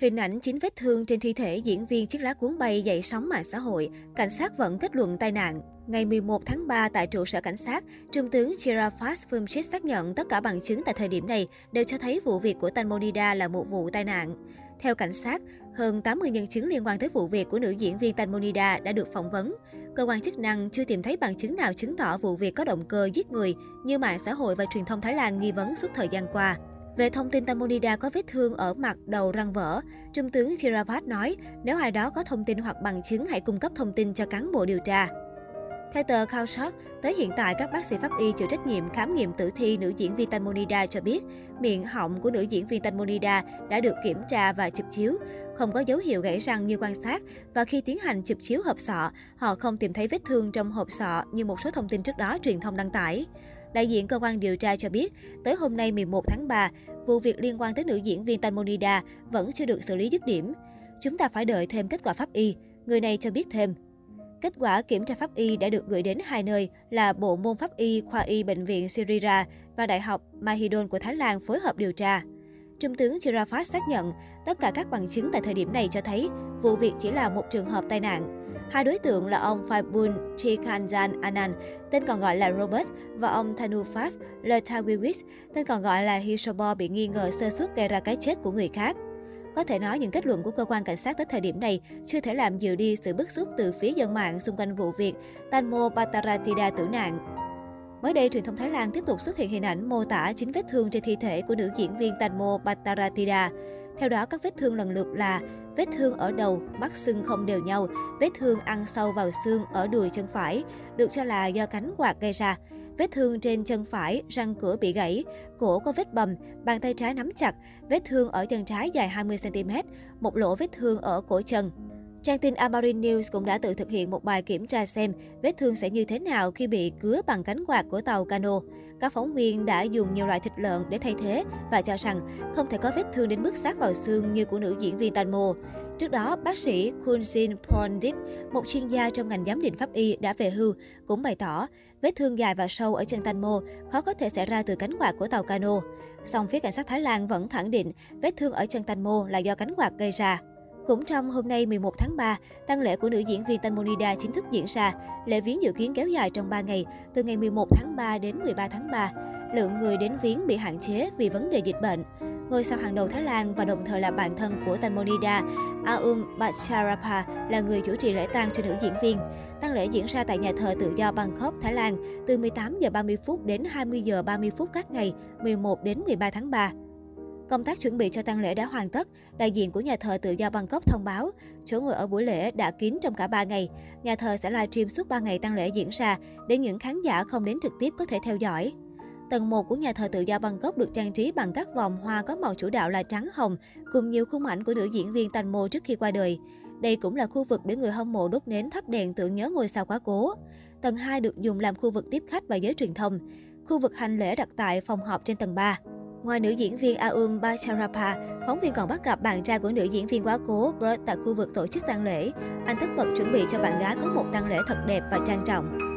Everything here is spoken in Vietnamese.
Hình ảnh chính vết thương trên thi thể diễn viên chiếc lá cuốn bay dậy sóng mạng xã hội, cảnh sát vẫn kết luận tai nạn. Ngày 11 tháng 3 tại trụ sở cảnh sát, Trung tướng Chirafas Phumchit xác nhận tất cả bằng chứng tại thời điểm này đều cho thấy vụ việc của Tanmonida là một vụ tai nạn. Theo cảnh sát, hơn 80 nhân chứng liên quan tới vụ việc của nữ diễn viên Tanmonida đã được phỏng vấn. Cơ quan chức năng chưa tìm thấy bằng chứng nào chứng tỏ vụ việc có động cơ giết người như mạng xã hội và truyền thông Thái Lan nghi vấn suốt thời gian qua. Về thông tin Tamonida có vết thương ở mặt, đầu răng vỡ, Trung tướng Chiravat nói nếu ai đó có thông tin hoặc bằng chứng hãy cung cấp thông tin cho cán bộ điều tra. Theo tờ Khao tới hiện tại các bác sĩ pháp y chịu trách nhiệm khám nghiệm tử thi nữ diễn viên Tamonida cho biết, miệng họng của nữ diễn viên Tamonida đã được kiểm tra và chụp chiếu, không có dấu hiệu gãy răng như quan sát và khi tiến hành chụp chiếu hộp sọ, họ không tìm thấy vết thương trong hộp sọ như một số thông tin trước đó truyền thông đăng tải. Đại diện cơ quan điều tra cho biết, tới hôm nay 11 tháng 3, vụ việc liên quan tới nữ diễn viên Tanmonida vẫn chưa được xử lý dứt điểm. Chúng ta phải đợi thêm kết quả pháp y, người này cho biết thêm. Kết quả kiểm tra pháp y đã được gửi đến hai nơi là Bộ môn pháp y khoa y Bệnh viện Sirira và Đại học Mahidol của Thái Lan phối hợp điều tra. Trung tướng Chirafat xác nhận tất cả các bằng chứng tại thời điểm này cho thấy vụ việc chỉ là một trường hợp tai nạn. Hai đối tượng là ông Faibun Tikanjan Anand, tên còn gọi là Robert, và ông Thanufas Letawiwis, tên còn gọi là Hisobor, bị nghi ngờ sơ suất gây ra cái chết của người khác. Có thể nói những kết luận của cơ quan cảnh sát tới thời điểm này chưa thể làm dịu đi sự bức xúc từ phía dân mạng xung quanh vụ việc Tanmo Pataratida tử nạn. Mới đây, truyền thông Thái Lan tiếp tục xuất hiện hình ảnh mô tả chính vết thương trên thi thể của nữ diễn viên Tanmo Pataratida. Theo đó, các vết thương lần lượt là vết thương ở đầu, mắt sưng không đều nhau, vết thương ăn sâu vào xương ở đùi chân phải, được cho là do cánh quạt gây ra. Vết thương trên chân phải, răng cửa bị gãy, cổ có vết bầm, bàn tay trái nắm chặt, vết thương ở chân trái dài 20cm, một lỗ vết thương ở cổ chân. Trang tin Amarin News cũng đã tự thực hiện một bài kiểm tra xem vết thương sẽ như thế nào khi bị cứa bằng cánh quạt của tàu cano. Các phóng viên đã dùng nhiều loại thịt lợn để thay thế và cho rằng không thể có vết thương đến mức sát vào xương như của nữ diễn viên Tanmo. Trước đó, bác sĩ Kunjin Pondip, một chuyên gia trong ngành giám định pháp y đã về hưu, cũng bày tỏ vết thương dài và sâu ở chân Tanmo khó có thể xảy ra từ cánh quạt của tàu cano. Song phía cảnh sát Thái Lan vẫn khẳng định vết thương ở chân Tanmo là do cánh quạt gây ra. Cũng trong hôm nay 11 tháng 3, tang lễ của nữ diễn viên Tanmonida chính thức diễn ra. Lễ viếng dự kiến kéo dài trong 3 ngày, từ ngày 11 tháng 3 đến 13 tháng 3. Lượng người đến viếng bị hạn chế vì vấn đề dịch bệnh. Ngôi sao hàng đầu Thái Lan và đồng thời là bạn thân của Tanmonida, Aum Bacharapa là người chủ trì lễ tang cho nữ diễn viên. Tang lễ diễn ra tại nhà thờ tự do Bangkok, Thái Lan từ 18 giờ 30 phút đến 20 giờ 30 phút các ngày 11 đến 13 tháng 3. Công tác chuẩn bị cho tang lễ đã hoàn tất. Đại diện của nhà thờ tự do Bangkok thông báo, chỗ ngồi ở buổi lễ đã kín trong cả 3 ngày. Nhà thờ sẽ livestream suốt 3 ngày tang lễ diễn ra để những khán giả không đến trực tiếp có thể theo dõi. Tầng 1 của nhà thờ tự do Bangkok được trang trí bằng các vòng hoa có màu chủ đạo là trắng hồng, cùng nhiều khung ảnh của nữ diễn viên Tành Mô trước khi qua đời. Đây cũng là khu vực để người hâm mộ đốt nến thắp đèn tưởng nhớ ngôi sao quá cố. Tầng 2 được dùng làm khu vực tiếp khách và giới truyền thông. Khu vực hành lễ đặt tại phòng họp trên tầng 3. Ngoài nữ diễn viên Aum Bacharapa, phóng viên còn bắt gặp bạn trai của nữ diễn viên quá cố Bert tại khu vực tổ chức tang lễ. Anh tất bật chuẩn bị cho bạn gái có một tang lễ thật đẹp và trang trọng.